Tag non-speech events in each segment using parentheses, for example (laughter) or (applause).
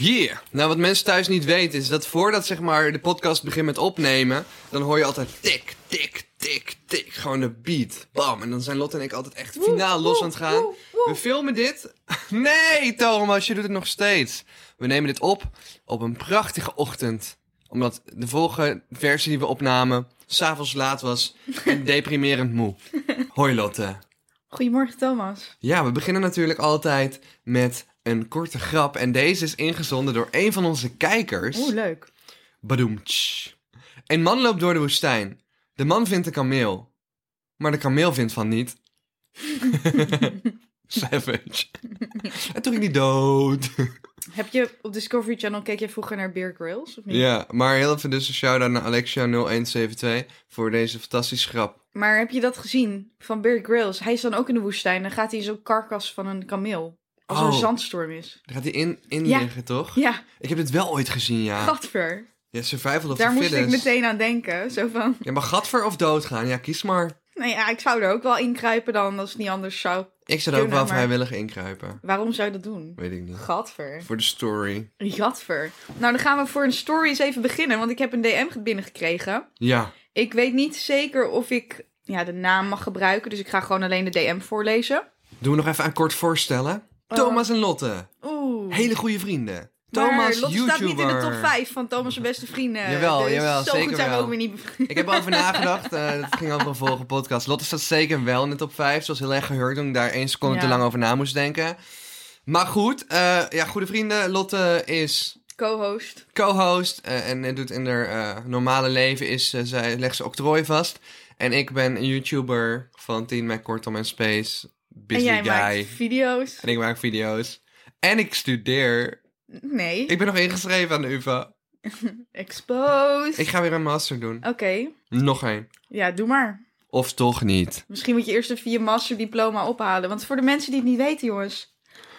Yeah. Nou, wat mensen thuis niet weten is dat voordat zeg maar de podcast begint met opnemen, dan hoor je altijd tik, tik, tik, tik. Gewoon de beat. Bam. En dan zijn Lotte en ik altijd echt finaal los aan het gaan. We filmen dit. (laughs) Nee, Thomas, je doet het nog steeds. We nemen dit op op een prachtige ochtend. Omdat de vorige versie die we opnamen s'avonds laat was en (laughs) deprimerend moe. Hoi Lotte. Goedemorgen Thomas. Ja, we beginnen natuurlijk altijd met een korte grap. En deze is ingezonden door een van onze kijkers. Oeh, leuk. Badoemtsch. Een man loopt door de woestijn. De man vindt een kameel. Maar de kameel vindt van niet. (laughs) Savage. en toen ging hij dood. Heb je op Discovery Channel, keek je vroeger naar Bear Grylls? Of niet? ja, maar heel even dus een shout-out naar Alexia0172 voor deze fantastische grap. Maar heb je dat gezien van Bear Grylls? Hij is dan ook in de woestijn. Dan gaat hij zo'n karkas van een kameel. Als er Oh. een zandstorm is. Daar gaat hij in, in Ja. liggen, toch? Ja, Ik heb dit wel ooit gezien, ja. gadver. Ja, survival of Daar moest ik meteen aan denken. Zo van, Ja, maar gadver of doodgaan? Ja, kies maar. nee ja, ik zou er ook wel inkruipen dan als het niet anders zou. Ik zou er ook wel maar- vrijwillig inkruipen. Waarom zou je dat doen? Weet ik niet. Gadver. Voor de story. Gadver. Nou, dan gaan we voor een story eens even beginnen. Want ik heb een DM binnengekregen. Ja. Ik weet niet zeker of ik ja, de naam mag gebruiken. Dus ik ga gewoon alleen de DM voorlezen. Doen we nog even aan kort voorstellen. Oh. Thomas en Lotte. Oeh. Hele goede vrienden. Maar Thomas, Lotte YouTuber. staat niet in de top 5 van Thomas' beste vrienden. Jawel, dus jawel, zo zeker goed zijn we wel. ook weer niet. Ik heb erover (laughs) nagedacht. eh dat ging over een volgende podcast. Lotte staat zeker wel in de top 5. Zoals heel erg gehoord toen ik daar één seconde Ja. te lang over na moest denken. Maar goed, eh, ja, goede vrienden. Lotte is Co-host. co-host eh, en doet in haar eh, normale leven is eh, zij legt ze octrooi vast. En ik ben een YouTuber van 10 met Kortom en Space. Busy en jij guy. maakt video's. En ik maak video's. En ik studeer. Nee. Ik ben nog ingeschreven aan de UvA. (laughs) Exposed. Ik ga weer een master doen. Oké. Nog één. Ja, doe maar. Of toch niet. Misschien moet je eerst een vier master diploma ophalen. Want voor de mensen die het niet weten, jongens.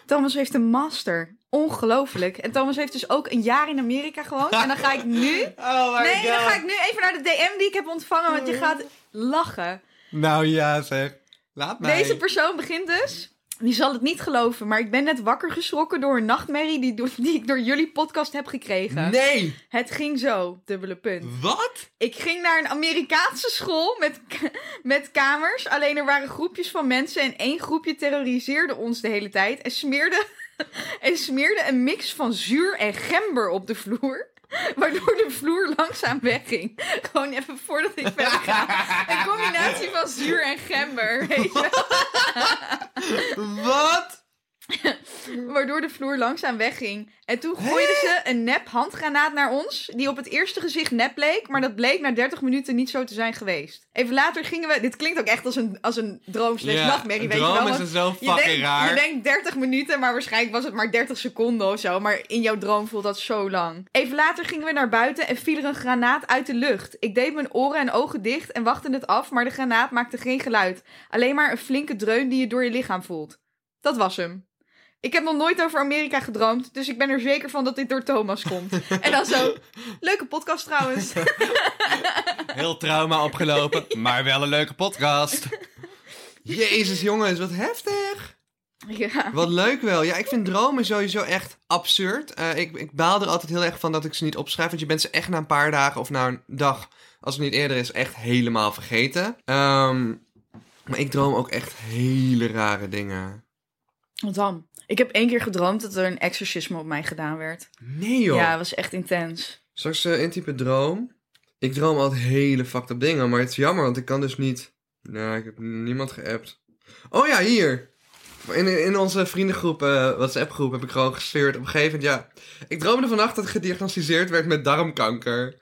Thomas heeft een master. Ongelooflijk. En Thomas heeft dus ook een jaar in Amerika gewoond. En dan ga ik nu... (laughs) Oh my Nee, dan ga ik nu even naar de DM die ik heb ontvangen. Want je gaat lachen. Nou ja zeg. Laat mij. Deze persoon begint dus. Die zal het niet geloven, maar ik ben net wakker geschrokken door een nachtmerrie die, die ik door jullie podcast heb gekregen. Nee. Het ging zo, dubbele punt. Wat? Ik ging naar een Amerikaanse school met, met kamers. Alleen er waren groepjes van mensen en één groepje terroriseerde ons de hele tijd. En smeerde, (laughs) en smeerde een mix van zuur en gember op de vloer. (laughs) Waardoor de vloer langzaam wegging. Gewoon even voordat ik verder ga. Een combinatie van zuur en gember. Weet je. (laughs) Wat? Waardoor de vloer langzaam wegging. En toen gooiden ze een nep handgranaat naar ons. Die op het eerste gezicht nep leek. Maar dat bleek na 30 minuten niet zo te zijn geweest. Even later gingen we. Dit klinkt ook echt als een, als een droom slash nachtmerrie. Weet je droom wel. is want er zo je fucking denkt, raar. Je denkt 30 minuten, maar waarschijnlijk was het maar 30 seconden of zo. Maar in jouw droom voelt dat zo lang. Even later gingen we naar buiten en viel er een granaat uit de lucht. Ik deed mijn oren en ogen dicht en wachtte het af, maar de granaat maakte geen geluid. Alleen maar een flinke dreun die je door je lichaam voelt. Dat was hem. Ik heb nog nooit over Amerika gedroomd, dus ik ben er zeker van dat dit door Thomas komt. (laughs) En dan zo, leuke podcast trouwens. (laughs) Heel trauma opgelopen, maar wel een leuke podcast. Jezus jongens, wat heftig. Ja. Wat leuk wel. Ja, ik vind dromen sowieso echt absurd. Eh, ik, ik baal er altijd heel erg van dat ik ze niet opschrijf. Want je bent ze echt na een paar dagen of na een dag, als het niet eerder is, echt helemaal vergeten. Ehm, maar ik droom ook echt hele rare dingen. Wat dan? Ik heb één keer gedroomd dat er een exorcisme op mij gedaan werd. Nee joh. Ja, dat was echt intens. Straks uh, intype droom. Ik droom altijd hele fucked up dingen, maar het is jammer, want ik kan dus niet... Nou, ik heb niemand geappt. Oh ja, hier. In, in onze vriendengroep, eh WhatsApp groep, heb ik gewoon gestuurd. Op een gegeven moment, ja. Ik droomde vannacht dat ik gediagnosticeerd werd met darmkanker.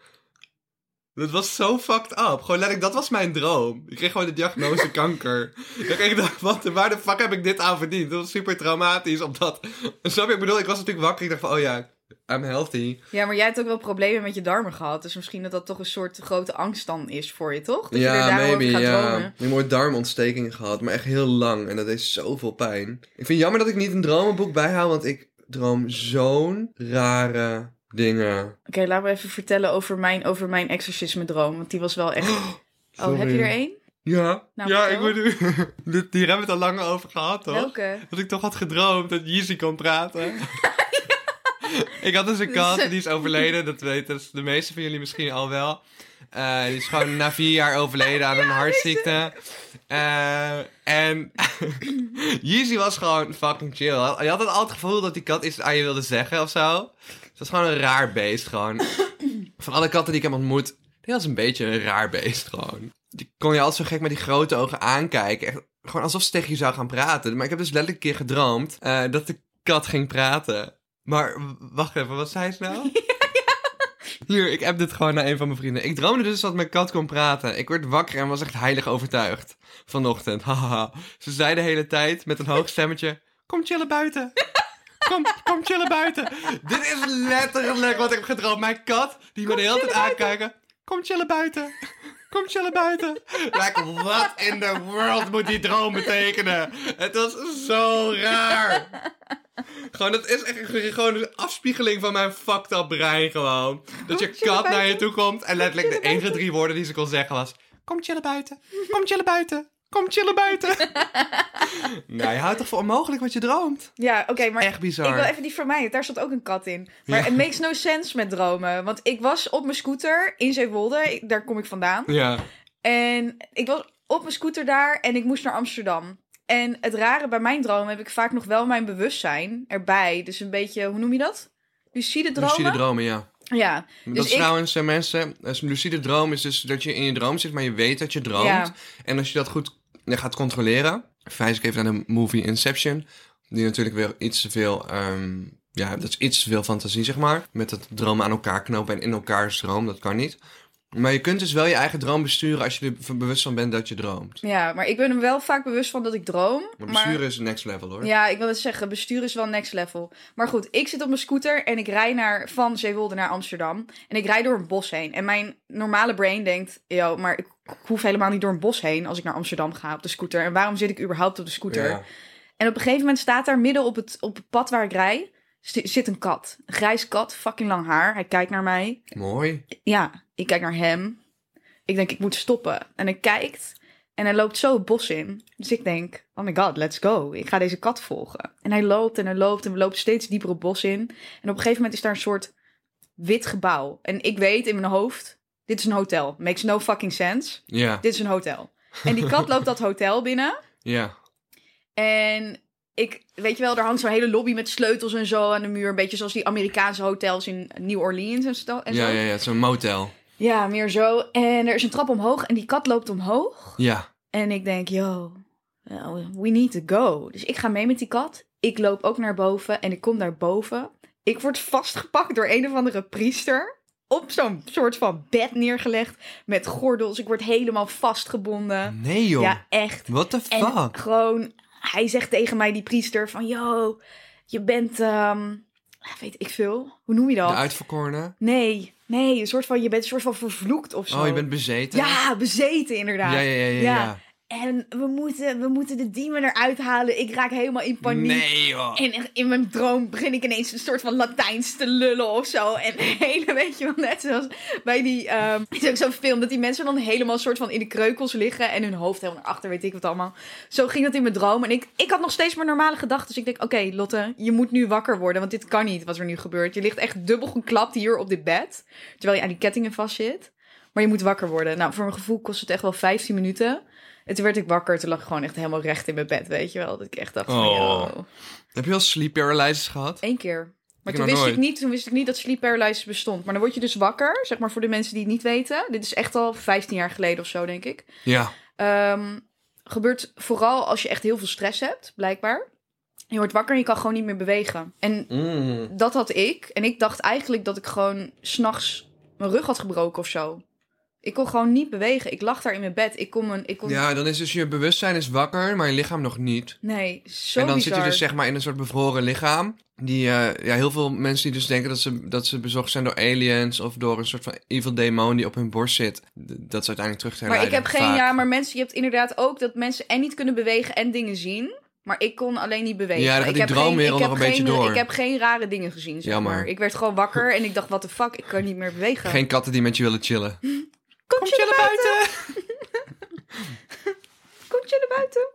Dat was zo fucked up. Gewoon letterlijk, dat was mijn droom. Ik kreeg gewoon de diagnose (laughs) kanker. Ik dacht, wat, waar de fuck heb ik dit aan verdiend? Dat was super traumatisch, omdat... Snap je? Ik bedoel, ik was natuurlijk wakker. Ik dacht van, oh ja, I'm healthy. Ja, maar jij hebt ook wel problemen met je darmen gehad. Dus misschien dat dat toch een soort grote angst dan is voor je, toch? Dat je ja, daarover maybe, gaat ja. dromen. Ik heb ooit darmontstekingen gehad, maar echt heel lang. En dat deed zoveel pijn. Ik vind het jammer dat ik niet een dromenboek bijhoud, want ik droom zo'n rare dingen. Oké, laat me even vertellen over mijn, over mijn exorcisme droom. Want die was wel echt... Oh, Sorry. heb je er één? Ja, Nou, ja, ik bedoel... (laughs) Dit- Hier hebben we het al lang over gehad, toch? Welke? Dat ik toch had gedroomd dat Yeezy kon praten. (laughs) (laughs) ik had dus een kat, die is overleden. Dat weten de meeste van jullie misschien al wel. Eh, die is gewoon na vier jaar overleden aan een hartziekte. Eh, en Yeezy was gewoon fucking chill. Je had het altijd het gevoel dat die kat iets aan je wilde zeggen of zo. Het was gewoon een raar beest gewoon. (clears throat) Van alle katten die ik heb ontmoet, die was een beetje een raar beest gewoon. Die kon je altijd zo gek met die grote ogen aankijken. Echt, gewoon alsof ze tegen je zou gaan praten. Maar ik heb dus letterlijk een keer gedroomd eh, dat de kat ging praten. Maar wacht even, wat zei ze nou? (laughs) Hier, ik heb dit gewoon naar een van mijn vrienden. Ik droomde dus dat mijn kat kon praten. Ik werd wakker en was echt heilig overtuigd. Vanochtend, (laughs) hahaha. Ze zei de hele tijd met een hoog stemmetje... Kom chillen buiten. Kom, kom chillen buiten. Dit is letterlijk wat ik heb gedroomd. Mijn kat, die me de hele tijd aankijken... Kom chillen buiten. Kom chillen buiten. Like, wat in the world moet die droom betekenen? Het was zo raar. Gewoon, dat is echt gewoon een afspiegeling van mijn fucked up brein gewoon. Dat je kat naar je toe komt en letterlijk de enige drie woorden die ze kon zeggen was... Kom chillen buiten. Kom chillen buiten. Kom chillen buiten. (laughs) nou, je houdt toch voor onmogelijk wat je droomt? Ja, oké, maar Echt bizar. ik wil even die van mij. Daar zat ook een kat in. Maar Ja. het makes no sense met dromen. Want ik was op mijn scooter in Zeewolde. Daar kom ik vandaan. Ja. En ik was op mijn scooter daar en ik moest naar Amsterdam. En het rare bij mijn dromen heb ik vaak nog wel mijn bewustzijn erbij. Dus een beetje, hoe noem je dat? Lucide dromen? Lucide dromen, ja. Ja, dat Dus is ik- trouwens, eh, mensen, een lucide droom is dus dat je in je droom zit, maar je weet dat je droomt. Ja. En als je dat goed ja, gaat controleren, verwijs ik even naar de movie Inception, die natuurlijk weer iets te veel, ehm, ja, dat is iets te veel fantasie, zeg maar. Met het dromen aan elkaar knopen en in elkaar droom, dat kan niet. Maar je kunt dus wel je eigen droom besturen als je er bewust van bent dat je droomt. ja, maar ik ben er wel vaak bewust van dat ik droom. Maar besturen is next level, hoor. Ja, ik wil het zeggen, bestuur is wel next level. Maar goed, ik zit op mijn scooter en ik rij naar, van Zeewolde naar Amsterdam. En ik rijd door een bos heen. En mijn normale brain denkt, yo, maar ik hoef helemaal niet door een bos heen als ik naar Amsterdam ga op de scooter. En waarom zit ik überhaupt op de scooter? Ja. En op een gegeven moment staat daar midden op het, op het pad waar ik rij, zi- zit een kat. Een grijs kat, fucking lang haar. Hij kijkt naar mij. Mooi. Ja, ik kijk naar hem. Ik denk, ik moet stoppen. En hij kijkt en hij loopt zo het bos in. Dus ik denk, oh my god, let's go. Ik ga deze kat volgen. En hij loopt en hij loopt en we lopen steeds dieper het bos in. En op een gegeven moment is daar een soort wit gebouw. En ik weet in mijn hoofd, dit is een hotel. Makes no fucking sense. Ja, Dit is een hotel. En die kat loopt dat hotel binnen. ja. En ik, weet je wel, er hangt zo'n hele lobby met sleutels en zo aan de muur. Een beetje zoals die Amerikaanse hotels in New Orleans en, en zo. Ja, ja, ja, zo'n motel. Ja, meer zo. En er is een trap omhoog en die kat loopt omhoog. Ja. En ik denk, yo, well, we need to go. Dus ik ga mee met die kat. Ik loop ook naar boven en ik kom daar boven. Ik word vastgepakt door een of andere priester. Op zo'n soort van bed neergelegd met gordels. Ik word helemaal vastgebonden. Nee, joh. Ja, echt. What the En fuck? gewoon, hij zegt tegen mij, die priester, van... Yo, je bent, ehm, weet ik veel. Hoe noem je dat? De uitverkorene? Nee, nee, een soort van, je bent een soort van vervloekt of zo. Oh, je bent bezeten? Ja, bezeten inderdaad. Ja, ja, ja, ja. Ja. En we moeten, we moeten de demon eruit halen. Ik raak helemaal in paniek. Nee, joh. En in mijn droom begin ik ineens een soort van Latijns te lullen of zo. En (laughs) hele, weet je wel, net zoals bij die... ehm is ook zo'n film dat die mensen dan helemaal soort van in de kreukels liggen... en hun hoofd helemaal naar achter, weet ik wat allemaal. Zo ging dat in mijn droom. En ik, ik had nog steeds mijn normale gedachten. Dus ik denk, oké Lotte, je moet nu wakker worden. Want dit kan niet wat er nu gebeurt. Je ligt echt dubbel geklapt hier op dit bed. Terwijl je aan die kettingen vast zit. Maar je moet wakker worden. Nou, voor mijn gevoel kost het echt wel 15 minuten. En toen werd ik wakker. Toen lag ik gewoon echt helemaal recht in mijn bed, weet je wel. Dat ik echt dacht van, Oh. yo... Heb je wel sleep paralysis gehad? Eén keer. Maar toen wist, ik niet, toen wist ik niet dat sleep paralysis bestond. Maar dan word je dus wakker, zeg maar voor de mensen die het niet weten. Dit is echt al 15 jaar geleden of zo, denk ik. Ja. Ehm, gebeurt vooral als je echt heel veel stress hebt, blijkbaar. Je wordt wakker en je kan gewoon niet meer bewegen. En Mm. dat had ik. En ik dacht eigenlijk dat ik gewoon s'nachts mijn rug had gebroken of zo. Ik kon gewoon niet bewegen. Ik lag daar in mijn bed. Ik kon mijn... Ik kon... Ja, dan is dus je bewustzijn is wakker, maar je lichaam nog niet. Nee, zo en dan bizar. zit je dus zeg maar in een soort bevroren lichaam. Die, eh, ja, heel veel mensen die dus denken dat ze, dat ze bezocht zijn door aliens of door een soort van evil demon die op hun borst zit. Dat is uiteindelijk terug te Maar ik heb geen... Ja, maar mensen... Je hebt inderdaad ook dat mensen en niet kunnen bewegen en dingen zien. Maar ik kon alleen niet bewegen. Ja, ik die heb droomwereld geen, nog ik een heb beetje geen, door. Ik heb geen rare dingen gezien, zeg Jammer. maar. Ik werd gewoon wakker en ik dacht, what the fuck, ik kan niet meer bewegen. Geen katten die met je willen chillen. (laughs) Kom chillen buiten! (laughs) Kom chillen buiten!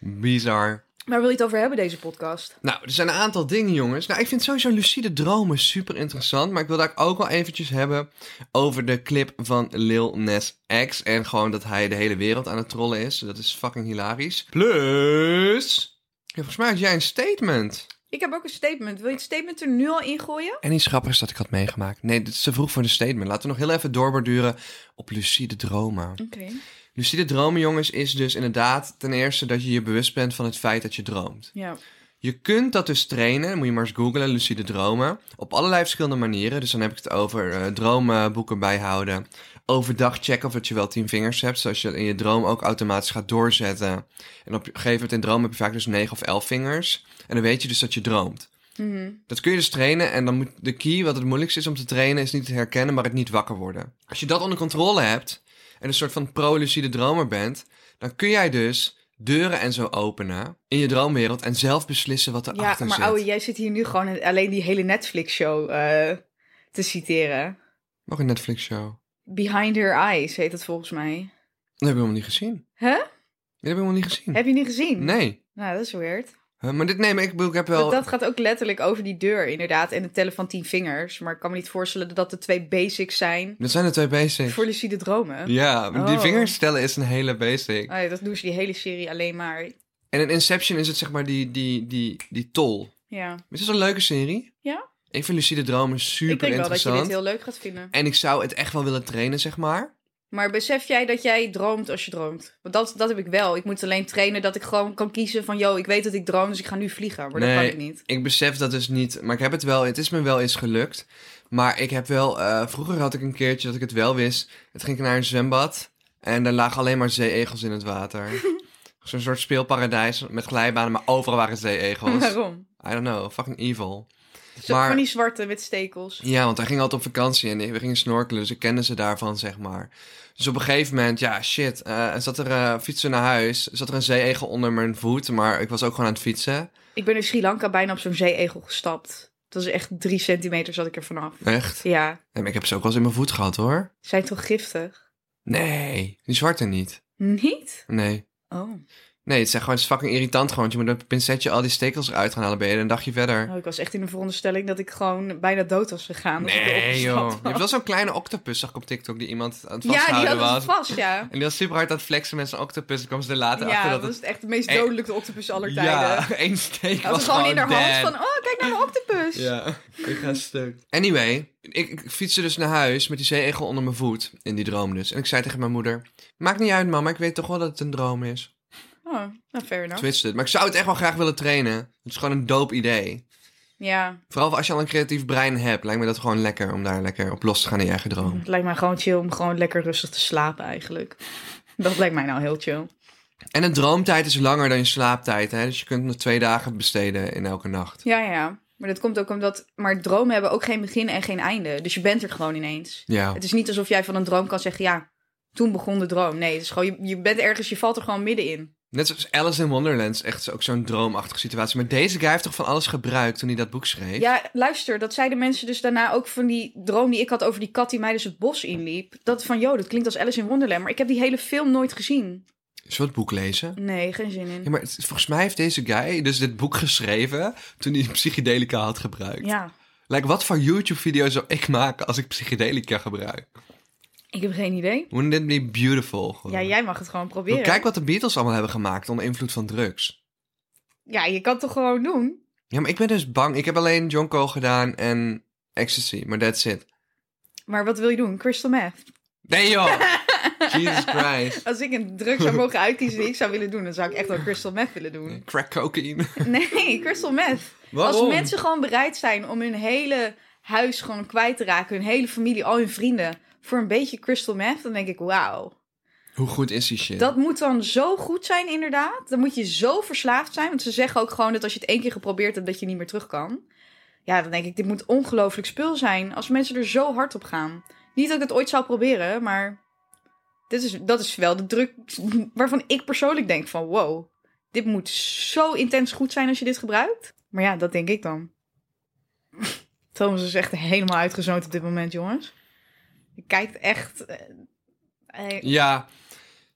Bizar. Waar wil je het over hebben, deze podcast? Nou, er zijn een aantal dingen, jongens. Nou, ik vind sowieso lucide dromen super interessant. Maar ik wil daar ook wel eventjes hebben over de clip van Lil Nas X. En gewoon dat hij de hele wereld aan het trollen is. Dat is fucking hilarisch. Plus... Ja, volgens mij had jij een statement. Ik heb ook een statement. Wil je het statement er nu al ingooien? En iets grappigs dat ik had meegemaakt. Nee, dit is te vroeg voor de statement. Laten we nog heel even doorborduren op lucide dromen. Oké. Lucide dromen, jongens, is dus inderdaad ten eerste dat je je bewust bent van het feit dat je droomt. Ja. Je kunt dat dus trainen, moet je maar eens googlen, lucide dromen, op allerlei verschillende manieren. Dus dan heb ik het over eh, droomboeken bijhouden, overdag checken of dat je wel tien vingers hebt, zoals je in je droom ook automatisch gaat doorzetten. En op een gegeven moment in droom heb je vaak dus negen of elf vingers. En dan weet je dus dat je droomt. Mhm. Dat kun je dus trainen en dan moet de key, wat het moeilijkste is om te trainen, is niet het herkennen, maar het niet wakker worden. Als je dat onder controle hebt en een soort van pro-lucide dromer bent, dan kun jij dus deuren en zo openen in je droomwereld en zelf beslissen wat Ja, erachter maar zit. ouwe, jij zit hier nu gewoon alleen die hele Netflix-show eh, te citeren. Nog een Netflix-show. Behind Her Eyes heet het volgens mij. Dat heb ik helemaal niet gezien. Huh? Dat heb ik helemaal niet gezien. Heb je niet gezien? Nee. Nou, dat is weird. Maar dit, nee, maar ik, ik heb wel... Dat, dat gaat ook letterlijk over die deur, inderdaad. En het tellen van tien vingers. Maar ik kan me niet voorstellen dat dat de twee basics zijn Dat zijn de twee basics. voor lucide dromen. Ja, die Oh. vingers stellen is een hele basic. Oh ja, dat doen ze die hele serie alleen maar. En in Inception is het zeg maar die, die, die, die tol. Ja. Is dat een leuke serie? Ja? Ik vind lucide dromen super ik denk wel dat je interessant. dit heel leuk gaat vinden. En ik zou het echt wel willen trainen, zeg maar. Maar besef jij dat jij droomt als je droomt? Want dat, dat heb ik wel. Ik moet alleen trainen dat ik gewoon kan kiezen van... yo, ik weet dat ik droom, dus ik ga nu vliegen. Maar dat Nee. kan ik niet. Ik besef dat dus niet, maar ik heb het wel, het is me wel eens gelukt. Maar ik heb wel, eh, vroeger had ik een keertje dat ik het wel wist. Het ging ik naar een zwembad en daar lagen alleen maar zeeegels in het water. (laughs) Zo'n soort speelparadijs met glijbanen, maar overal waren zeeegels. (laughs) Waarom? I don't know, fucking evil. Zo Maar- Van die zwarte met stekels. Ja, want hij ging altijd op vakantie en we gingen snorkelen, dus ik kende ze daarvan, zeg maar. Dus op een gegeven moment, ja, shit, eh zat er, eh, fietsen naar huis, zat er een zeeegel onder mijn voet, maar ik was ook gewoon aan het fietsen. Ik ben in Sri Lanka bijna op zo'n zeeegel gestapt. Dat is echt drie centimeter zat ik er vanaf. Echt? Ja, Nee, maar ik heb ze ook wel eens in mijn voet gehad, hoor. zijn toch giftig? Nee, die zwarte niet. Niet? Nee. Oh. Nee, het is, gewoon, het is fucking irritant gewoon. want Je moet met een pincetje al die stekels eruit gaan halen. Ben je een dagje verder. oh. Ik was echt in de veronderstelling dat ik gewoon bijna dood was gegaan. Nee, joh. was. Je hebt wel zo'n kleine octopus, zag ik op TikTok, die iemand aan het Ja, die vasthouden had was. het vast, ja. En die was super hard aan het flexen met zijn octopus. En kwam ze er later Ja, achter dat dat is het... echt de meest dodelijke octopus aller tijden. Ja, (laughs) één steek Hij was was gewoon in haar hand van, oh, kijk naar mijn octopus. Ja, (laughs) ik ga stuk. Anyway, ik, ik fietste dus naar huis met die zeeegel onder mijn voet. In die droom dus. En ik zei tegen mijn moeder... Maakt niet uit, mama. Ik weet toch wel dat het een droom is. Oh, nou, fair enough. Twitste het. Maar ik zou het echt wel graag willen trainen. Het is gewoon een dope idee. Ja, Vooral als je al een creatief brein hebt, lijkt me dat gewoon lekker om daar lekker op los te gaan in je eigen droom. het lijkt mij gewoon chill om gewoon lekker rustig te slapen eigenlijk. (laughs) Dat lijkt mij nou heel chill. En de droomtijd is langer dan je slaaptijd, hè? Dus je kunt nog twee dagen besteden in elke nacht. Ja, ja, ja. Maar dat komt ook omdat... Maar dromen hebben ook geen begin en geen einde. Dus je bent er gewoon ineens. Ja. Het is niet alsof jij van een droom kan zeggen... Ja, toen begon de droom. Nee, het is gewoon... Je, je bent ergens... Je valt er gewoon middenin. Net zoals Alice in Wonderland is echt ook zo'n droomachtige situatie. Maar deze guy heeft toch van alles gebruikt toen hij dat boek schreef? Ja, luister. Dat zeiden mensen dus daarna ook van die droom die ik had... over die kat die mij dus het bos inliep. Dat van, joh, dat klinkt als Alice in Wonderland. Maar ik heb die hele film nooit gezien. Zullen we het boek lezen? Nee, geen zin in. Ja, maar het- volgens mij heeft deze guy dus dit boek geschreven toen hij psychedelica had gebruikt. Ja, Like, wat voor YouTube-video zou ik maken als ik psychedelica gebruik? Ik heb geen idee. Wouldn't it be beautiful? Gewoon? Ja, jij mag het gewoon proberen. Kijk wat de Beatles allemaal hebben gemaakt onder invloed van drugs. Ja, je kan het toch gewoon doen? Ja, maar ik ben dus bang. Ik heb alleen Jonko gedaan en Ecstasy, maar that's it. Maar wat wil je doen? Crystal meth? Nee joh! (laughs) Jesus Christ. Als ik een drug zou mogen uitkiezen die ik zou willen doen, dan zou ik echt wel crystal meth willen doen. Crack cocaine. (laughs) Nee, crystal meth. Waarom? Als mensen gewoon bereid zijn om hun hele huis gewoon kwijt te raken, hun hele familie, al hun vrienden, voor een beetje crystal meth, dan denk ik, wauw. Hoe goed is die shit? Dat moet dan zo goed zijn, inderdaad. Dan moet je zo verslaafd zijn. Want ze zeggen ook gewoon dat als je het één keer geprobeerd hebt, dat je niet meer terug kan. Ja, dan denk ik, dit moet ongelooflijk spul zijn. Als mensen er zo hard op gaan. Niet dat ik het ooit zou proberen, maar dit is, dat is wel de druk (laughs) waarvan ik persoonlijk denk van, wow, dit moet zo intens goed zijn als je dit gebruikt. Maar ja, dat denk ik dan. (laughs) Thomas is echt helemaal uitgezoond op dit moment, jongens. Je kijkt echt... eh, eh, Ja.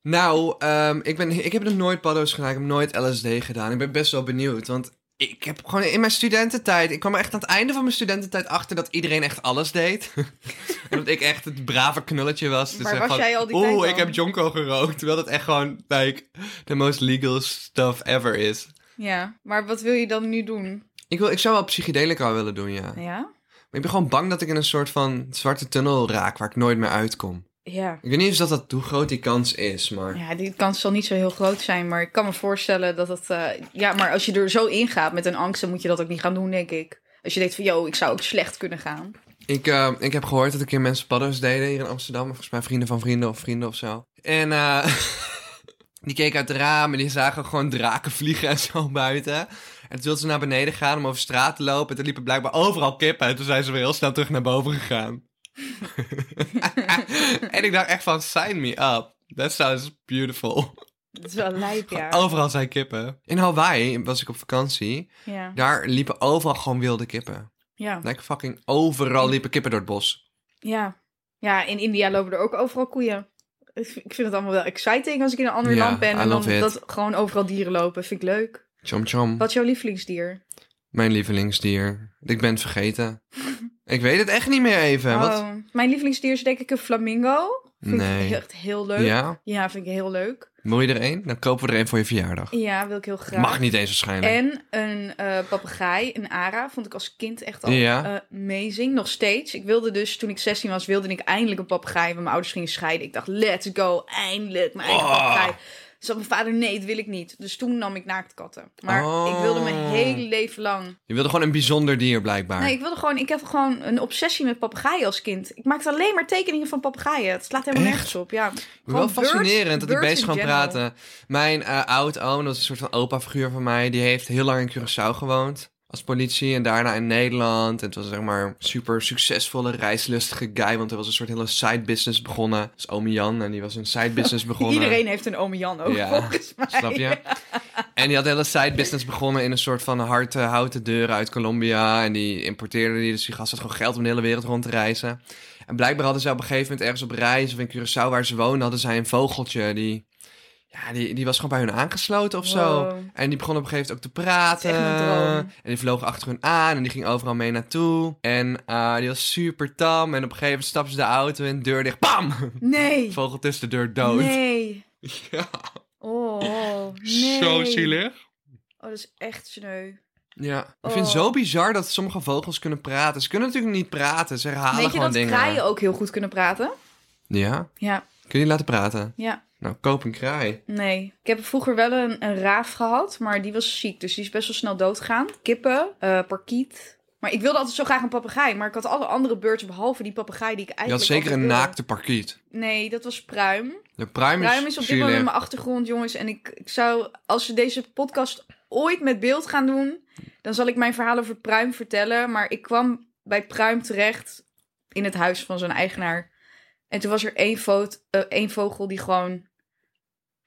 Nou, ehm, ik, ben, ik heb nog nooit paddo's gedaan. Ik heb nooit LSD gedaan. Ik ben best wel benieuwd. Want ik heb gewoon in mijn studententijd... Ik kwam er echt aan het einde van mijn studententijd achter dat iedereen echt alles deed. (laughs) en dat ik echt het brave knulletje was. Dus echt was jij al die Oeh, ik dan?" heb jonko gerookt. Terwijl dat echt gewoon, like, the most legal stuff ever is. Ja, maar wat wil je dan nu doen? Ik, wil, ik zou wel psychedelica willen doen, ja. Ja? Maar ik ben gewoon bang dat ik in een soort van zwarte tunnel raak waar ik nooit meer uitkom. Ja. Ik weet niet eens dat dat, hoe groot die kans is, maar... Ja, die kans zal niet zo heel groot zijn, maar ik kan me voorstellen dat het... eh, ja, maar als je er zo ingaat met een angst, dan moet je dat ook niet gaan doen, denk ik. Als je denkt van, yo, ik zou ook slecht kunnen gaan. Ik, eh, ik heb gehoord dat een keer mensen paddo's deden hier in Amsterdam. Volgens mij vrienden van vrienden of vrienden of zo. En eh, (laughs) die keken uit het raam en die zagen gewoon draken vliegen en zo (laughs) buiten. En toen wilden ze naar beneden gaan om over straat te lopen. En toen liepen blijkbaar overal kippen. En toen zijn ze weer heel snel terug naar boven gegaan. (laughs) en ik dacht echt van, sign me up. That sounds beautiful. Dat is wel lijp, ja. Overal zijn kippen. In Hawaii was ik op vakantie. Ja, Daar liepen overal gewoon wilde kippen. ja, Like fucking overal liepen kippen door het bos. ja. Ja, in India lopen er ook overal koeien. Ik vind het allemaal wel exciting als ik in een ander Ja, land ben en dan it. dat gewoon overal dieren lopen. Vind ik leuk. Chom chom. Wat is jouw lievelingsdier? Mijn lievelingsdier. Ik ben het vergeten. (laughs) ik weet het echt niet meer even. Wat? Oh, mijn lievelingsdier is denk ik een flamingo. Vind Nee. ik echt heel leuk. Ja? Ja, vind ik heel leuk. Wil je er één? Dan kopen we er één voor je verjaardag. Ja, wil ik heel graag. Mag niet eens waarschijnlijk. En een eh papegaai, een ara, vond ik als kind echt al Ja. amazing. Nog steeds. Ik wilde dus, toen ik 16 was, wilde ik eindelijk een papegaai. Want mijn ouders gingen scheiden. Ik dacht, let's go, eindelijk mijn eigen Oh. papegaai. Zei mijn vader, nee, dat wil ik niet. Dus toen nam ik naaktkatten. Maar Oh. ik wilde mijn hele leven lang... Je wilde gewoon een bijzonder dier blijkbaar. Nee, ik wilde gewoon... Ik heb gewoon een obsessie met papegaaien als kind. Ik maakte alleen maar tekeningen van papegaaien. Het slaat helemaal Echt? nergens op, ja. Wel fascinerend dat die birds beesten in gewoon general. praten. Mijn eh oud-oom, dat was een soort van opa-figuur van mij, die heeft heel lang in Curaçao gewoond. Als politie en daarna in Nederland. En het was zeg maar een super succesvolle, reislustige guy. Want er was een soort hele side business begonnen. Is ome Jan en die was een side business (laughs) begonnen. Iedereen heeft een ome Jan ook, Ja, volgens mij. Snap je? En die had een hele side business begonnen in een soort van harte, houten deuren uit Colombia. En die importeerde die. Dus die gast had gewoon geld om de hele wereld rond te reizen. En blijkbaar hadden ze op een gegeven moment ergens op reis of in Curaçao waar ze woonden, hadden zij een vogeltje die... Ja, die, die was gewoon bij hun aangesloten of zo. Wow. En die begon op een gegeven moment ook te praten. En die vloog achter hun aan en die ging overal mee naartoe. En eh, die was super tam. En op een gegeven moment stapten ze de auto in, deur dicht, bam! Nee. (laughs) Vogel tussen de deur dood. Nee. (laughs) Ja, Oh, oh, nee. zo zielig. Oh, dat is echt sneu. Ja, ik Oh. vind het zo bizar dat sommige vogels kunnen praten. Ze kunnen natuurlijk niet praten, ze herhalen Weet je gewoon dat dingen. kraaien ook heel goed kunnen praten? Ja? Ja, Kun je die laten praten? ja. Nou, koop een kraai. Nee. Ik heb vroeger wel een, een raaf gehad, maar die was ziek. Dus die is best wel snel doodgegaan. Kippen, eh parkiet. Maar ik wilde altijd zo graag een papegaai. Maar ik had alle andere birds behalve die papegaai die ik Je had eigenlijk zeker een naakte parkiet. Nee, dat was pruim. De pruim is, Pruim is op dit moment mijn achtergrond, jongens. En ik, ik zou, als we deze podcast ooit met beeld gaan doen, dan zal ik mijn verhaal over Pruim vertellen. Maar ik kwam bij Pruim terecht in het huis van zijn eigenaar. En toen was er één, eh, één vogel die gewoon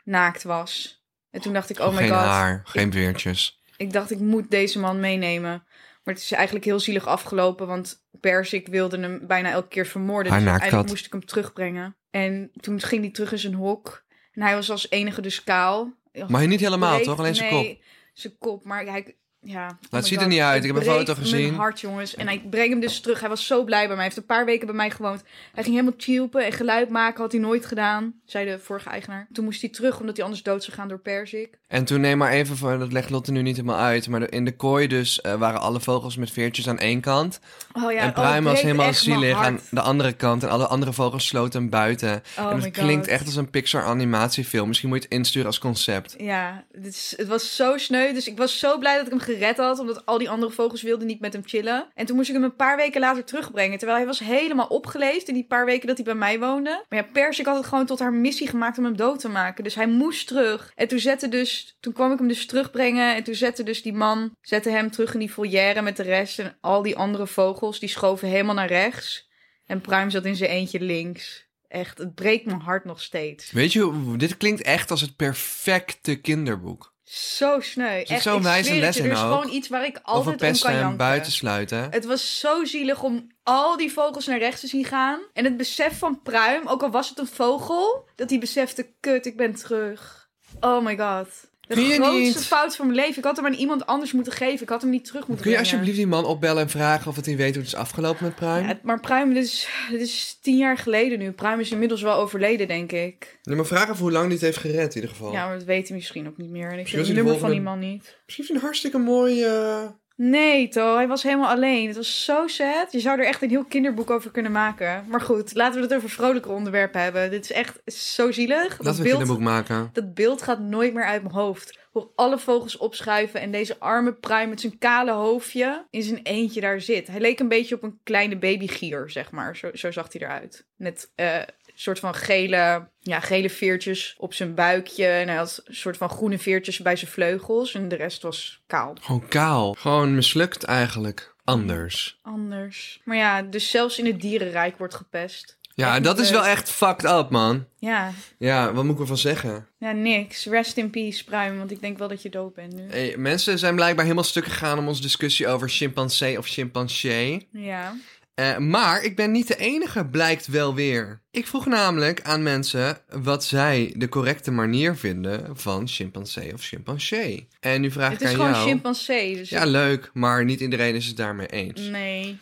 naakt was. En toen dacht ik, oh my geen god. haar, geen veertjes. Ik dacht, ik moet deze man meenemen. Maar het is eigenlijk heel zielig afgelopen, want Persik wilde hem bijna elke keer vermoorden. Haar dus uiteindelijk moest ik hem terugbrengen. En toen ging hij terug in zijn hok. En hij was als enige dus kaal. Maar niet helemaal, Breed- toch? Alleen zijn kop. Zijn kop. Maar hij... Ja, oh het ziet er niet uit. Ik heb een foto gezien. Mijn hart, jongens. En hij brengt hem dus terug. Hij was zo blij bij mij. Hij heeft een paar weken bij mij gewoond. Hij ging helemaal chilpen en geluid maken. Had hij nooit gedaan, zei de vorige eigenaar. Toen moest hij terug, omdat hij anders dood zou gaan door Persik. En toen neem maar even voor, dat legt Lotte nu niet helemaal uit. Maar in de kooi dus eh, waren alle vogels met veertjes aan één kant. Oh ja, en oh, Pruim het was helemaal zielig aan de andere kant. En alle andere vogels sloten hem buiten. Oh en het klinkt echt als een Pixar animatiefilm. Misschien moet je het insturen als concept. Ja, het, is, het was zo sneu. Dus ik was zo blij dat ik hem gered had. Omdat al die andere vogels wilden niet met hem chillen. En toen moest ik hem een paar weken later terugbrengen. Terwijl hij was helemaal opgeleefd in die paar weken dat hij bij mij woonde. Maar ja, Persik had het gewoon tot haar missie gemaakt om hem dood te maken. Dus hij moest terug. En toen zette dus, toen kwam ik hem dus terugbrengen. En toen zette dus die man, zette hem terug in die volière met de rest. En al die andere vogels, die schoven helemaal naar rechts. En Pruim zat in zijn eentje links. Echt, het breekt mijn hart nog steeds. Weet je, dit klinkt echt als het perfecte kinderboek. Zo sneu. Echt, zo'n wijze les in Er is gewoon iets waar ik Over altijd om kan pesten en janken. buitensluiten. Het was zo zielig om al die vogels naar rechts te zien gaan. En het besef van Pruim, ook al was het een vogel, dat hij besefte, kut, ik ben terug. Oh my god. De Kun je grootste niet- fout van mijn leven. Ik had hem aan iemand anders moeten geven. Ik had hem niet terug moeten Kun je brengen. alsjeblieft die man opbellen en vragen of het hij weet hoe het is afgelopen met Prime? Ja, maar Pruim, dit is, dit is tien jaar geleden nu. Pruim is inmiddels wel overleden, denk ik. Nee, maar vraag even hoe lang die het heeft gered in ieder geval. Ja, maar dat weet hij misschien ook niet meer. En ik Misschien heb het nummer van die man niet. Misschien is hij een hartstikke mooi... eh, Nee, To, hij was helemaal alleen. Het was zo sad. Je zou er echt een heel kinderboek over kunnen maken. Maar goed, laten we het over vrolijke onderwerpen hebben. Dit is echt zo zielig. Laten we een beeld, kinderboek maken. dat beeld gaat nooit meer uit mijn hoofd. Hoe alle vogels opschuiven en deze arme pruim met zijn kale hoofdje in zijn eentje daar zit. Hij leek een beetje op een kleine babygier, zeg maar. Zo, zo zag hij eruit. Met eh, soort van gele, ja, gele veertjes op zijn buikje. En hij had een soort van groene veertjes bij zijn vleugels. En de rest was kaal. Gewoon kaal. Gewoon mislukt eigenlijk. Anders. Anders. Maar ja, dus zelfs in het dierenrijk wordt gepest. Ja, Echt dat is wel echt fucked up, man. Ja, Ja, wat moet ik ervan zeggen? ja, niks. Rest in peace, Pruim. Want ik denk wel dat je dood bent nu. Hey, mensen zijn blijkbaar helemaal stuk gegaan om onze discussie over chimpansee of chimpansee. Ja. Eh, maar ik ben niet de enige, blijkt wel weer. Ik vroeg namelijk aan mensen wat zij de correcte manier vinden van chimpansee of chimpansee. En nu vraag Het ik is aan gewoon jou. chimpansee. Dus Ja, leuk, maar niet iedereen is het daarmee eens. nee.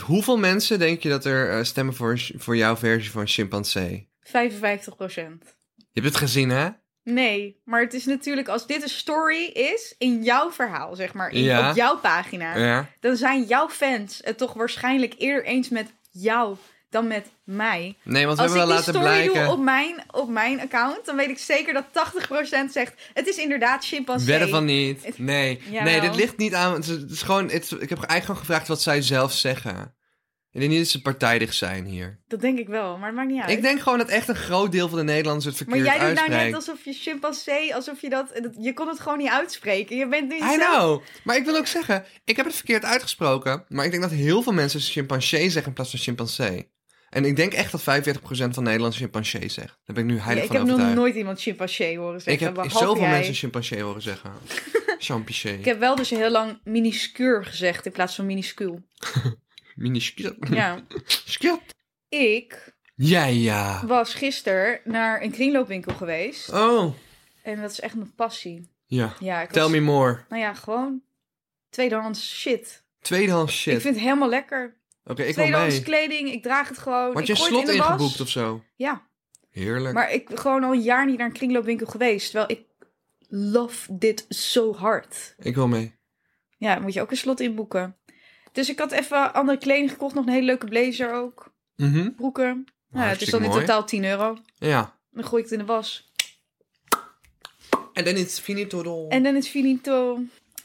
Hoeveel mensen denk je dat er eh, stemmen voor, voor jouw versie van chimpansee? 55 procent. Je hebt het gezien, hè? Nee, maar het is natuurlijk als dit een story is in jouw verhaal, zeg maar, in, Ja. op jouw pagina, Ja. dan zijn jouw fans het toch waarschijnlijk eerder eens met jou dan met mij. Nee, want we Als ik hebben wel die laten story blijken. doe op mijn, op mijn account, dan weet ik zeker dat 80% zegt, het is inderdaad chimpansee. Wedden van niet. Nee. Jawel. nee, dit ligt niet aan. Het is, het is gewoon, het is- ik heb eigenlijk gewoon gevraagd wat zij zelf zeggen. Ik denk niet dat ze partijdig zijn hier. Dat denk ik wel, maar het maakt niet uit. Ik denk gewoon dat echt een groot deel van de Nederlanders het maar verkeerd jij doet nou uitspreekt. net alsof je chimpansee, alsof je dat, dat- je kon het gewoon niet uitspreken. Je bent nu I zelf- know. Maar ik wil ook zeggen, ik heb het verkeerd uitgesproken. Maar ik denk dat heel veel mensen chimpansee zeggen in plaats van chimpansee. En ik denk echt dat 45% van Nederlanders chimpansee zegt. Daar ben ik nu Ja, heilig ik van heb nog overtuigd. nooit iemand chimpansee horen zeggen. ik heb zoveel jij. mensen chimpansee horen zeggen. (laughs) Champansee. Ik heb wel dus heel lang miniscuur gezegd in plaats van minuscuul. (laughs) Miniskiet. Ja. (laughs) Skiet. ik Ja, ja. was gisteren naar een kringloopwinkel geweest. Oh. En dat is echt mijn passie. Ja. Ja, ik Tell was- me more. Nou ja, gewoon tweedehands shit. Tweedehands shit. Ik vind het helemaal lekker. Oké, ik wil tweedehands mee. kleding, ik draag het gewoon. Ik je een gooi het slot in de was. ingeboekt of zo? Ja, Heerlijk. maar ik gewoon al een jaar niet naar een kringloopwinkel geweest. Terwijl ik love dit zo hard. Ik wil mee. Ja, moet je ook een slot inboeken. Dus ik had even andere kleding gekocht. Nog een hele leuke blazer ook. Mhm. Broeken. Nou, het is dan in mooi. totaal 10 euro. Ja. Dan gooi ik het in de was. En dan is finito. En dan is finito.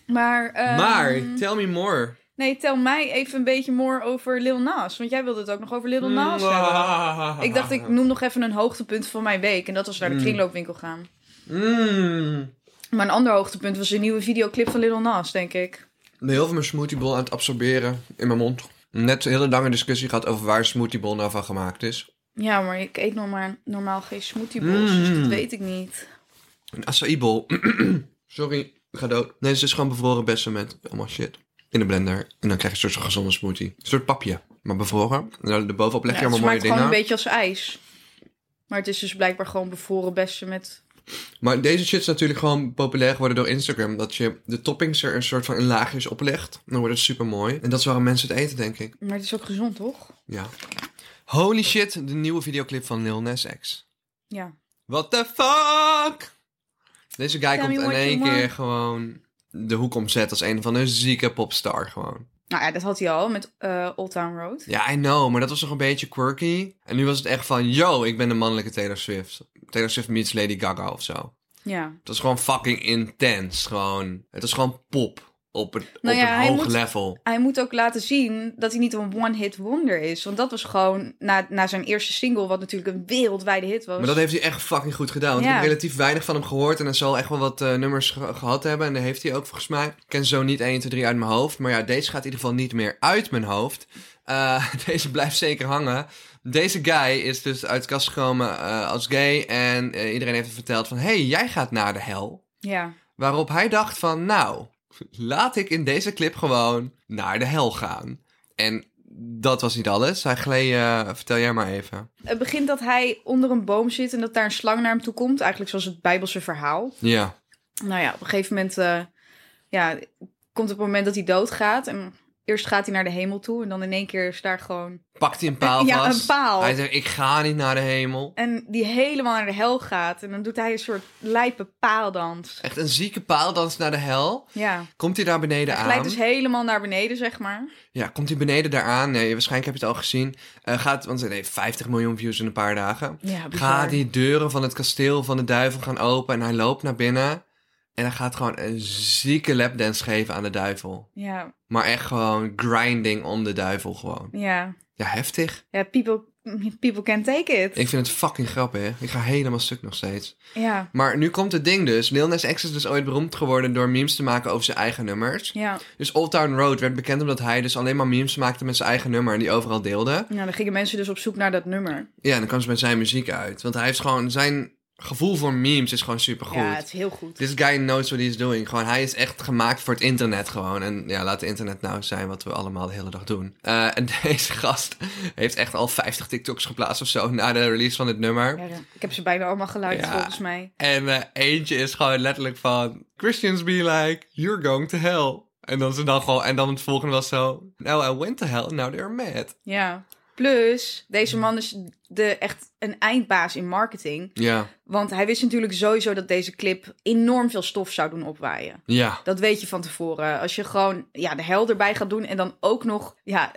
Maar, ehm, Maar, tell me more. Nee, tel mij even een beetje more over Lil Nas. Want jij wilde het ook nog over Lil Nas Mm, hebben. ah. (laughs) Ik dacht, ik noem nog even een hoogtepunt van mijn week. En dat was naar de Mm. kringloopwinkel gaan. Mm. Maar een ander hoogtepunt was een nieuwe videoclip van Lil Nas, denk ik. Heel veel mijn smoothiebol aan het absorberen in mijn mond. Net een hele lange discussie gehad over waar smoothiebol nou van gemaakt is. Ja, maar ik eet normaal, normaal geen smoothiebowls, dus Mm. dat weet ik niet. Een acai-bol. (clears throat) Sorry, ik ga dood. Nee, het is gewoon bevroren bessen met allemaal shit. In de blender. En dan krijg je een soort gezonde smoothie. Een soort papje, maar bevroren. En dan erbovenop leg je Ja, het allemaal mooie smaakt dingen. gewoon een beetje als ijs. Maar het is dus blijkbaar gewoon bevroren bessen met... Maar deze shit is natuurlijk gewoon populair geworden door Instagram. Dat je de toppings er een soort van in laagjes oplegt. Dan wordt het super mooi. En dat is waarom mensen het eten, denk ik. Maar het is ook gezond, toch? Ja. Holy shit, de nieuwe videoclip van Lil Nas X. Ja. What the fuck? Deze guy Tell komt in één keer gewoon de hoek omzet als een van de zieke popstar gewoon. Nou ja, dat had hij al met eh Old Town Road. Ja, I know, maar dat was nog een beetje quirky. En nu was het echt van, yo, ik ben de mannelijke Taylor Swift. Taylor Swift meets Lady Gaga of zo. Ja. Het was gewoon fucking intens, gewoon. Het was gewoon pop op het, Nou op ja, een hij hoog moet- level. Hij moet ook laten zien dat hij niet een one-hit wonder is. Want dat was gewoon na, na zijn eerste single, wat natuurlijk een wereldwijde hit was. Maar dat heeft hij echt fucking goed gedaan. Want Ja. ik heb relatief weinig van hem gehoord. En hij zal echt wel wat eh, nummers ge- gehad hebben. En dat heeft hij ook volgens mij. Ik ken zo niet 1, 2, 3 uit mijn hoofd. Maar ja, deze gaat in ieder geval niet meer uit mijn hoofd. Eh, (laughs) deze blijft zeker hangen. Deze guy is dus uit de kast gekomen eh, als gay. En iedereen heeft hem verteld van... hey, jij gaat naar de hel. Ja. Waarop hij dacht van, nou, laat ik in deze clip gewoon naar de hel gaan. En dat was niet alles. Hij gleed, eh, vertel jij maar even. Het begint dat hij onder een boom zit en dat daar een slang naar hem toe komt. Eigenlijk zoals het Bijbelse verhaal. Ja, Nou ja, op een gegeven moment eh, ja, komt het moment dat hij doodgaat. En eerst gaat hij naar de hemel toe en dan in één keer is daar gewoon... pakt hij een paal Ja, vast. een paal. Hij zegt, ik ga niet naar de hemel. En die helemaal naar de hel gaat. En dan doet hij een soort lijpe paaldans. Echt een zieke paaldans naar de hel. Ja, Komt hij daar beneden hij aan? glijdt dus helemaal naar beneden, zeg maar. Ja, komt hij beneden daar aan? Nee, waarschijnlijk heb je het al gezien. Eh, gaat, want het heeft 50 miljoen views in een paar dagen. Ja, bizar. Gaat die deuren van het kasteel van de duivel gaan open en hij loopt naar binnen. En hij gaat gewoon een zieke lapdance geven aan de duivel. Ja, Maar echt gewoon grinding om de duivel gewoon. ja. Ja, heftig. Ja, people, people can take it. Ik vind het fucking grappig. Ik ga helemaal stuk nog steeds. Ja, Maar nu komt het ding dus. Lil Nas X is dus ooit beroemd geworden door memes te maken over zijn eigen nummers. ja. Dus Old Town Road werd bekend omdat hij dus alleen maar memes maakte met zijn eigen nummer en die overal deelde. Nou, dan gingen mensen dus op zoek naar dat nummer. Ja, en dan kwam ze met zijn muziek uit. Want hij heeft gewoon zijn gevoel voor memes is gewoon super goed. Ja, het is heel goed. This guy knows what he's doing. Gewoon, hij is echt gemaakt voor het internet gewoon. En ja, laat het internet nou zijn wat we allemaal de hele dag doen. Eh, en (laughs) deze gast heeft echt al 50 TikToks geplaatst of zo na de release van het nummer. Ja, ik heb ze bijna allemaal geluisterd Ja. volgens mij. En eh, eentje is gewoon letterlijk van... Christians be like, you're going to hell. En dan, ze dan, gewoon, en dan het volgende was zo... Now I went to hell, now they're mad. Ja. Plus, deze man is de, echt een eindbaas in marketing. Ja, Want hij wist natuurlijk sowieso dat deze clip enorm veel stof zou doen opwaaien. ja. Dat weet je van tevoren. Als je gewoon ja, de hel erbij gaat doen en dan ook nog ja,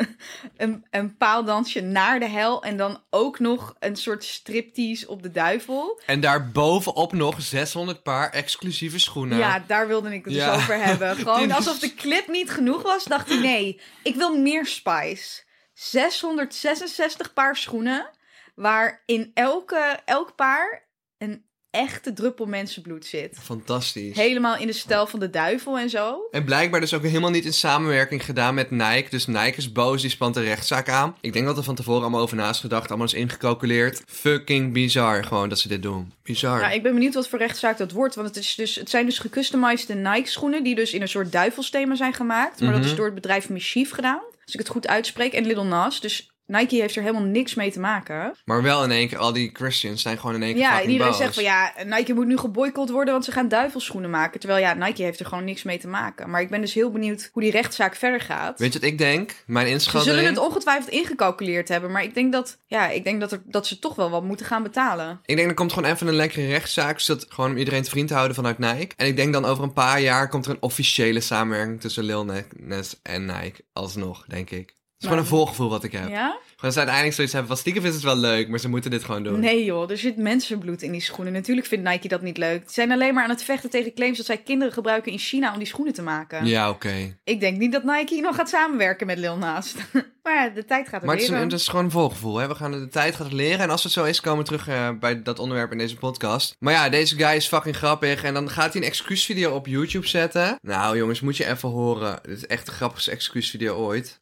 (laughs) een, een paaldansje naar de hel. En dan ook nog een soort striptease op de duivel. En daarbovenop nog 600 paar exclusieve schoenen. Ja, daar wilde ik het Ja. dus over hebben. (laughs) Gewoon alsof de clip niet genoeg was, dacht ik nee, ik wil meer spice. 666 paar schoenen, waar in elke, elk paar een echte druppel mensenbloed zit. Fantastisch. Helemaal in de stijl van de duivel en zo. En blijkbaar dus ook helemaal niet in samenwerking gedaan met Nike. Dus Nike is boos, die spant een rechtszaak aan. Ik denk dat er van tevoren allemaal over na is gedacht, allemaal is ingecalculeerd. Fucking bizar gewoon dat ze dit doen. Bizar. Nou, ik ben benieuwd wat voor rechtszaak dat wordt. Want het, is dus, het zijn dus gecustomized Nike schoenen die dus in een soort duivelsthema zijn gemaakt. Maar dat Mhm. is door het bedrijf Mischief gedaan. Als ik het goed uitspreek. En Little Nas. Dus Nike heeft er helemaal niks mee te maken. Maar wel in één keer, al die Christians zijn gewoon in één keer Ja, iedereen boos. zegt van ja, Nike moet nu geboycott worden, want ze gaan duivelschoenen maken. Terwijl ja, Nike heeft er gewoon niks mee te maken. Maar ik ben dus heel benieuwd hoe die rechtszaak verder gaat. Weet je wat ik denk? Mijn ze inschatting... zullen het ongetwijfeld ingecalculeerd hebben, maar ik denk dat, ja, ik denk dat, er, dat ze toch wel wat moeten gaan betalen. Ik denk er komt gewoon even een lekkere rechtszaak, zodat gewoon om iedereen te vriend te houden vanuit Nike. En ik denk dan over een paar jaar komt er een officiële samenwerking tussen Lil Nas en Nike. Alsnog, denk ik. Het is gewoon een voorgevoel wat ik heb. Ja? Gewoon ze uiteindelijk zoiets hebben van stiekem is het wel leuk, maar ze moeten dit gewoon doen. Nee joh, er zit mensenbloed in die schoenen. Natuurlijk vindt Nike dat niet leuk. Ze zijn alleen maar aan het vechten tegen claims dat zij kinderen gebruiken in China om die schoenen te maken. Ja, oké. Ik denk niet dat Nike nog gaat samenwerken met Lil Nas. (laughs) maar ja, de tijd gaat het Maar het is, een, leren. het is gewoon een voorgevoel. Hè? We gaan de tijd gaat het leren. En als het zo is, komen we terug eh, bij dat onderwerp in deze podcast. Maar ja, deze guy is fucking grappig. En dan gaat hij een excuusvideo op YouTube zetten. Nou jongens, moet je even horen. Dit is echt de grappigste excuusvideo ooit.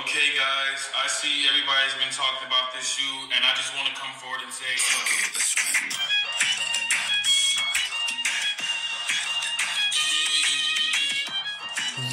Okay, guys, I see everybody's been talking about this shoe, and I just want to come forward and say, okay, that's right.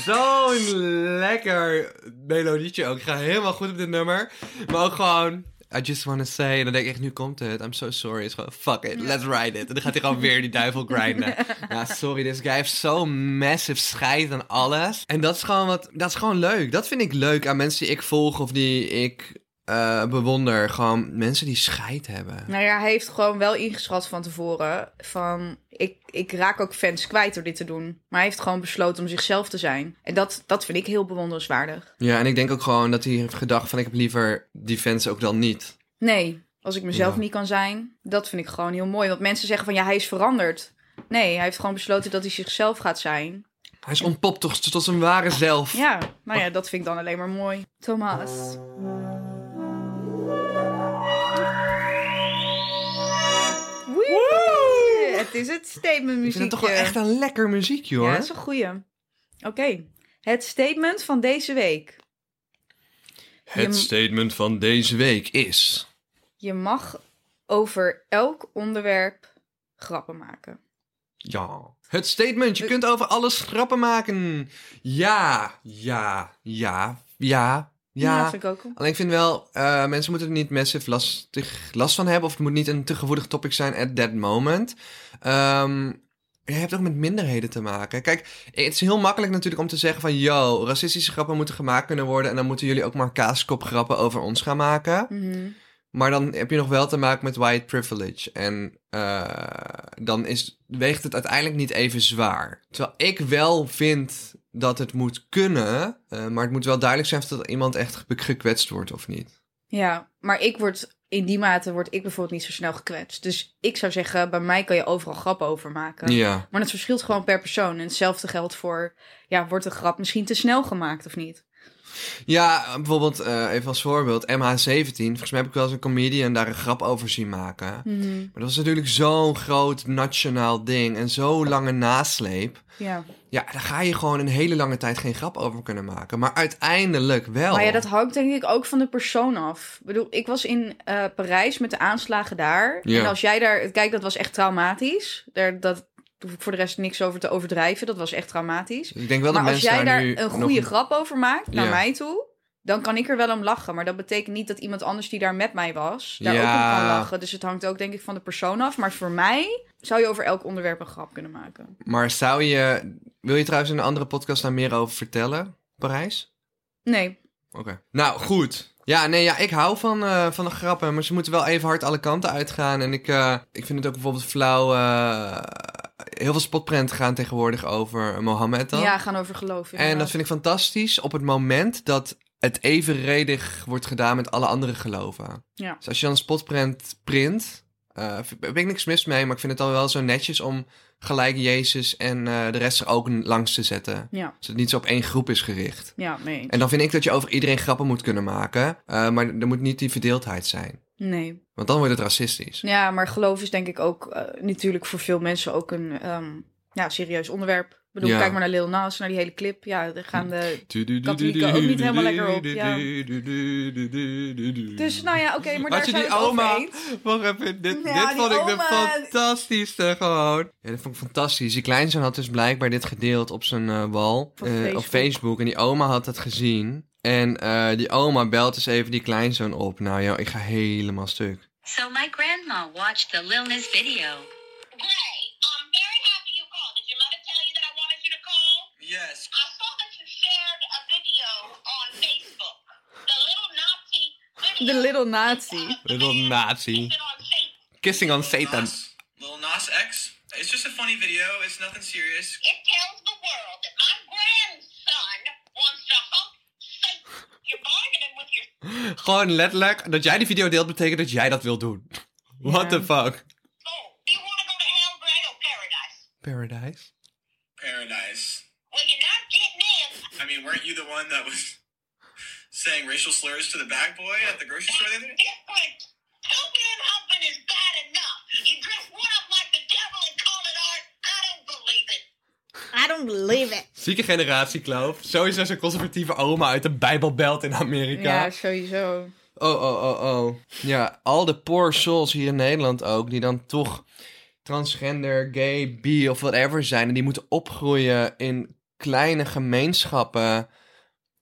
Zo'n lekker melodietje ook. Ik ga helemaal goed op dit nummer. Maar ook gewoon... I just wanna say. En dan denk ik echt, nu komt het. I'm so sorry. Het is gewoon, fuck it, let's ride it. En dan gaat hij gewoon weer die duivel grinden. (laughs) Ja, sorry, deze guy heeft zo massive scheid aan alles. En dat is gewoon wat... Dat is gewoon leuk. Dat vind ik leuk aan mensen die ik volg of die ik eh, bewonder. Gewoon mensen die scheid hebben. Nou ja, hij heeft gewoon wel ingeschat van tevoren van... Ik, ik raak ook fans kwijt door dit te doen. Maar hij heeft gewoon besloten om zichzelf te zijn. En dat, dat vind ik heel bewonderenswaardig. Ja, en ik denk ook gewoon dat hij heeft gedacht van... Ik heb liever die fans ook dan niet. Nee, als ik mezelf Ja. niet kan zijn, dat vind ik gewoon heel mooi. Want mensen zeggen van ja, hij is veranderd. Nee, hij heeft gewoon besloten dat hij zichzelf gaat zijn. Hij is ontpopt tot zijn ware zelf. Ja, nou ja, dat vind ik dan alleen maar mooi. Thomas. Het is het statement Ik muziekje. vind het toch wel echt een lekker muziekje hoor. Ja, dat is een goeie. Oké, het statement van deze week. Het Je- statement van deze week is... Je mag over elk onderwerp grappen maken. Ja. Het statement, je kunt over alles grappen maken. Ja, ja, ja, ja, ja. vind ik ook. Alleen ik vind wel, eh, mensen moeten er niet massive lastig, last van hebben. Of het moet niet een te gevoelig topic zijn at that moment. Ehm, je hebt ook met minderheden te maken. Kijk, het is heel makkelijk natuurlijk om te zeggen van... Yo, racistische grappen moeten gemaakt kunnen worden... en dan moeten jullie ook maar kaaskopgrappen over ons gaan maken. Mhm. Maar dan heb je nog wel te maken met white privilege. En eh, dan is, weegt het uiteindelijk niet even zwaar. Terwijl ik wel vind dat het moet kunnen... eh, maar het moet wel duidelijk zijn of dat iemand echt ge- gekwetst wordt of niet. Ja, maar ik word in die mate word ik bijvoorbeeld niet zo snel gekwetst. Dus ik zou zeggen, bij mij kan je overal grappen over maken. Ja. Maar het verschilt gewoon per persoon. En hetzelfde geldt voor, ja, wordt een grap misschien te snel gemaakt of niet? Ja, bijvoorbeeld, eh, even als voorbeeld, MH17. Volgens mij heb ik wel eens een comedian daar een grap over zien maken. Mhm. Maar dat was natuurlijk zo'n groot nationaal ding en zo'n lange nasleep. Ja. Ja, daar ga je gewoon een hele lange tijd geen grap over kunnen maken. Maar uiteindelijk wel. Maar ja, dat hangt denk ik ook van de persoon af. Ik bedoel, ik was in eh, Parijs met de aanslagen daar. Ja. En als jij daar... Kijk, dat was echt traumatisch. Daar, dat hoef ik voor de rest niks over te overdrijven. Dat was echt traumatisch. Ik denk wel maar dat als jij daar een nog- goede grap over maakt, naar Ja. mij toe... Dan kan ik er wel om lachen. Maar dat betekent niet dat iemand anders die daar met mij was... daar ook om kan lachen. Dus het hangt ook denk ik van de persoon af. Maar voor mij zou je over elk onderwerp een grap kunnen maken. Maar zou je... Wil je trouwens in een andere podcast daar meer over vertellen? Parijs? Nee. Oké. Nou, goed. Ja, nee, ja, ik hou van, eh, van de grappen, maar ze moeten wel even hard alle kanten uitgaan. En ik, eh, ik vind het ook bijvoorbeeld flauw... eh, heel veel spotprenten gaan tegenwoordig over Mohammed dan. Ja, gaan over geloof. En dat vind ik fantastisch op het moment dat het evenredig wordt gedaan met alle andere geloven. Ja. Dus als je dan een spotprint print, eh heb ik niks mis mee, maar ik vind het dan wel zo netjes om gelijk Jezus en eh, de rest er ook langs te zetten. Ja, Zodat het niet zo op één groep is gericht. ja, nee. En dan vind ik dat je over iedereen grappen moet kunnen maken, eh, maar er moet niet die verdeeldheid zijn. Nee. Want dan wordt het racistisch. Ja, maar geloof is denk ik ook eh, natuurlijk voor veel mensen ook een ehm, ja, serieus onderwerp. Ik bedoel, Ja. kijk maar naar Lil Nas, naar die hele clip. Ja, daar gaan de... Katholieken ook niet helemaal lekker op, ja. Dus nou ja, oké, maar daar Had je zijn die oma? Wacht even, dit, Ja, dit vond ik de fantastischste gewoon. Ja, dat vond ik fantastisch. Die kleinzoon had dus blijkbaar dit gedeeld op zijn eh, wal. Op eh, op Facebook. En die oma had het gezien. En eh, die oma belt dus even die kleinzoon op. Nou joh, ik ga helemaal stuk. So my grandma watched the Lil Nas video. Gray, I'm very happy you called. Did your mother tell you that I wanted you to call? Yes. I saw that you shared a video on Facebook. The little Nazi video. De Little Nazi. Little Nazi. Kissing on Satan. Nas, Lil Nas X. It's just a funny video. It's nothing serious. It tells the world that (laughs) Gewoon letterlijk, dat jij die video deelt betekent dat jij dat wil doen. (laughs) What the fuck? soul. Do you want to go to hell, Gray, or paradise? Paradise? Paradise. Well, you're not getting in. I mean, weren't you the one that was saying racial slurs to the bag boy at the grocery store the other day? Different. Stupid and humping is bad enough. You dress one up like the devil and call it art. I don't believe it. I don't believe it. Zieke generatie, Kloof. Sowieso zo'n conservatieve oma uit de Bijbelbelt in Amerika. Ja, sowieso. Oh, oh, oh, oh. Ja, al de poor souls hier in Nederland ook, die dan toch transgender, gay, bi of whatever zijn. En die moeten opgroeien in kleine gemeenschappen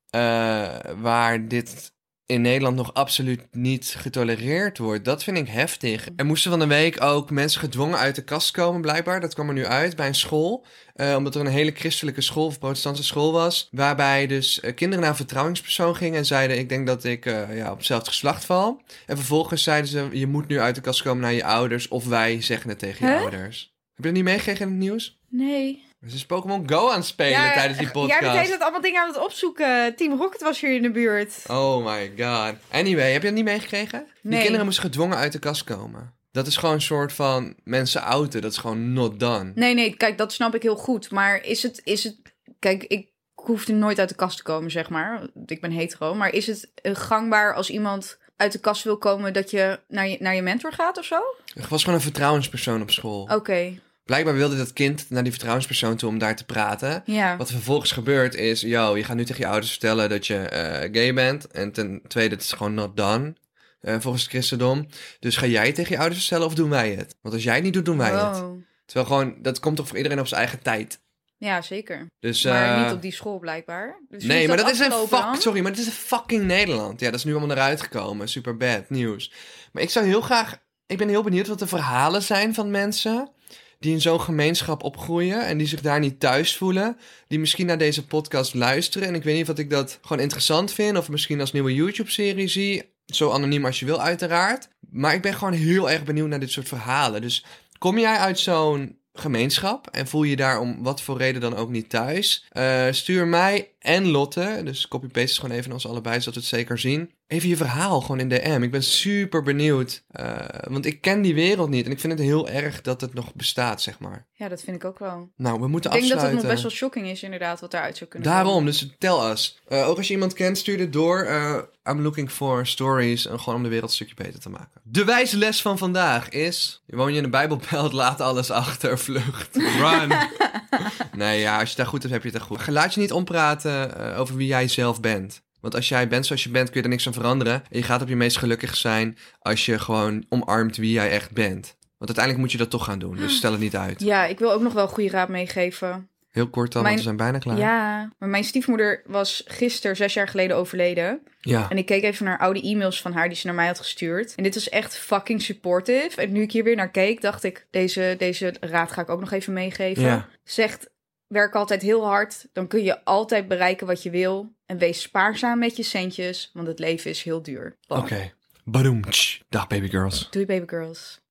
eh, waar dit in Nederland nog absoluut niet getolereerd wordt. Dat vind ik heftig. Er moesten van de week ook mensen gedwongen uit de kast komen, blijkbaar. Dat kwam er nu uit bij een school. Eh, omdat er een hele christelijke school of protestantse school was. Waarbij dus eh, kinderen naar een vertrouwingspersoon gingen en zeiden: Ik denk dat ik eh, ja, op hetzelfde geslacht val. En vervolgens zeiden ze: Je moet nu uit de kast komen naar je ouders. Of wij zeggen het tegen je ouders. Heb je dat niet meegekregen in het nieuws? Nee. Ze is Pokémon Go aan het spelen tijdens die podcast. (laughs) Jij bent hele tijd allemaal dingen aan het opzoeken. Team Rocket was hier in de buurt. Oh my god. Anyway, heb je dat niet meegekregen? Die Nee. kinderen moesten gedwongen uit de kast komen. Dat is gewoon een soort van mensen outen. Dat is gewoon not done. Nee, nee, kijk, dat snap ik heel goed. Maar is het, is het... Kijk, ik hoefde nooit uit de kast te komen, zeg maar. Ik ben hetero. Maar is het eh, gangbaar als iemand uit de kast wil komen... dat je naar je, naar je mentor gaat of zo? Er was gewoon een vertrouwenspersoon op school. Oké, Blijkbaar wilde dat kind naar die vertrouwenspersoon toe om daar te praten. ja. Wat er vervolgens gebeurt is, yo, je gaat nu tegen je ouders vertellen dat je eh, gay bent. En ten tweede, het is gewoon not done. eh, volgens het christendom. Dus ga jij tegen je ouders vertellen of doen wij het? Want als jij het niet doet, doen wij het. Terwijl gewoon, dat komt toch voor iedereen op zijn eigen tijd. Ja, zeker. Dus, Maar eh, niet op die school blijkbaar. Dus nee, maar dat is een fuck, sorry, maar dat is een fucking Nederland. Ja, dat is nu allemaal eruit gekomen. Super bad nieuws. Maar ik zou heel graag, ik ben heel benieuwd wat de verhalen zijn van mensen die in zo'n gemeenschap opgroeien en die zich daar niet thuis voelen, die misschien naar deze podcast luisteren. En ik weet niet of ik dat gewoon interessant vind of misschien als nieuwe YouTube-serie zie. Zo anoniem als je wil, uiteraard. Maar ik ben gewoon heel erg benieuwd naar dit soort verhalen. Dus kom jij uit zo'n gemeenschap en voel je daar om wat voor reden dan ook niet thuis? Eh, stuur mij en Lotte, dus copy-paste gewoon even ons allebei, zodat we het zeker zien. Even je verhaal gewoon in DM. Ik ben super benieuwd, eh, want ik ken die wereld niet en ik vind het heel erg dat het nog bestaat, zeg maar. Ja, dat vind ik ook wel. Nou, we moeten Ik denk dat het afsluiten. nog best wel shocking is inderdaad wat daaruit zou kunnen Daarom, komen. dus tel us. Eh, ook als je iemand kent, stuur dit door. Eh, I'm looking for stories. En gewoon om de wereld een stukje beter te maken. De wijze les van vandaag is... Woon je in een bijbelbelt, laat alles achter, vlucht. Run. (laughs) nee, ja, als je daar goed hebt, heb je het daar goed. Laat je niet ompraten over wie jij zelf bent. Want als jij bent zoals je bent, kun je er niks aan veranderen. En je gaat op je meest gelukkig zijn als je gewoon omarmt wie jij echt bent. Want uiteindelijk moet je dat toch gaan doen. Dus stel het niet uit. Ja, ik wil ook nog wel goede raad meegeven. Heel kort dan, Mijn- want we zijn bijna klaar. Ja, maar mijn stiefmoeder was gisteren, zes jaar geleden, overleden. Ja. En ik keek even naar oude e-mails van haar die ze naar mij had gestuurd. En dit was echt fucking supportive. En nu ik hier weer naar keek, dacht ik, deze, deze raad ga ik ook nog even meegeven. Ja. Zegt, werk altijd heel hard. Dan kun je altijd bereiken wat je wil. En wees spaarzaam met je centjes, want het leven is heel duur. Oké. Badoem. Dag baby girls. Doei baby girls.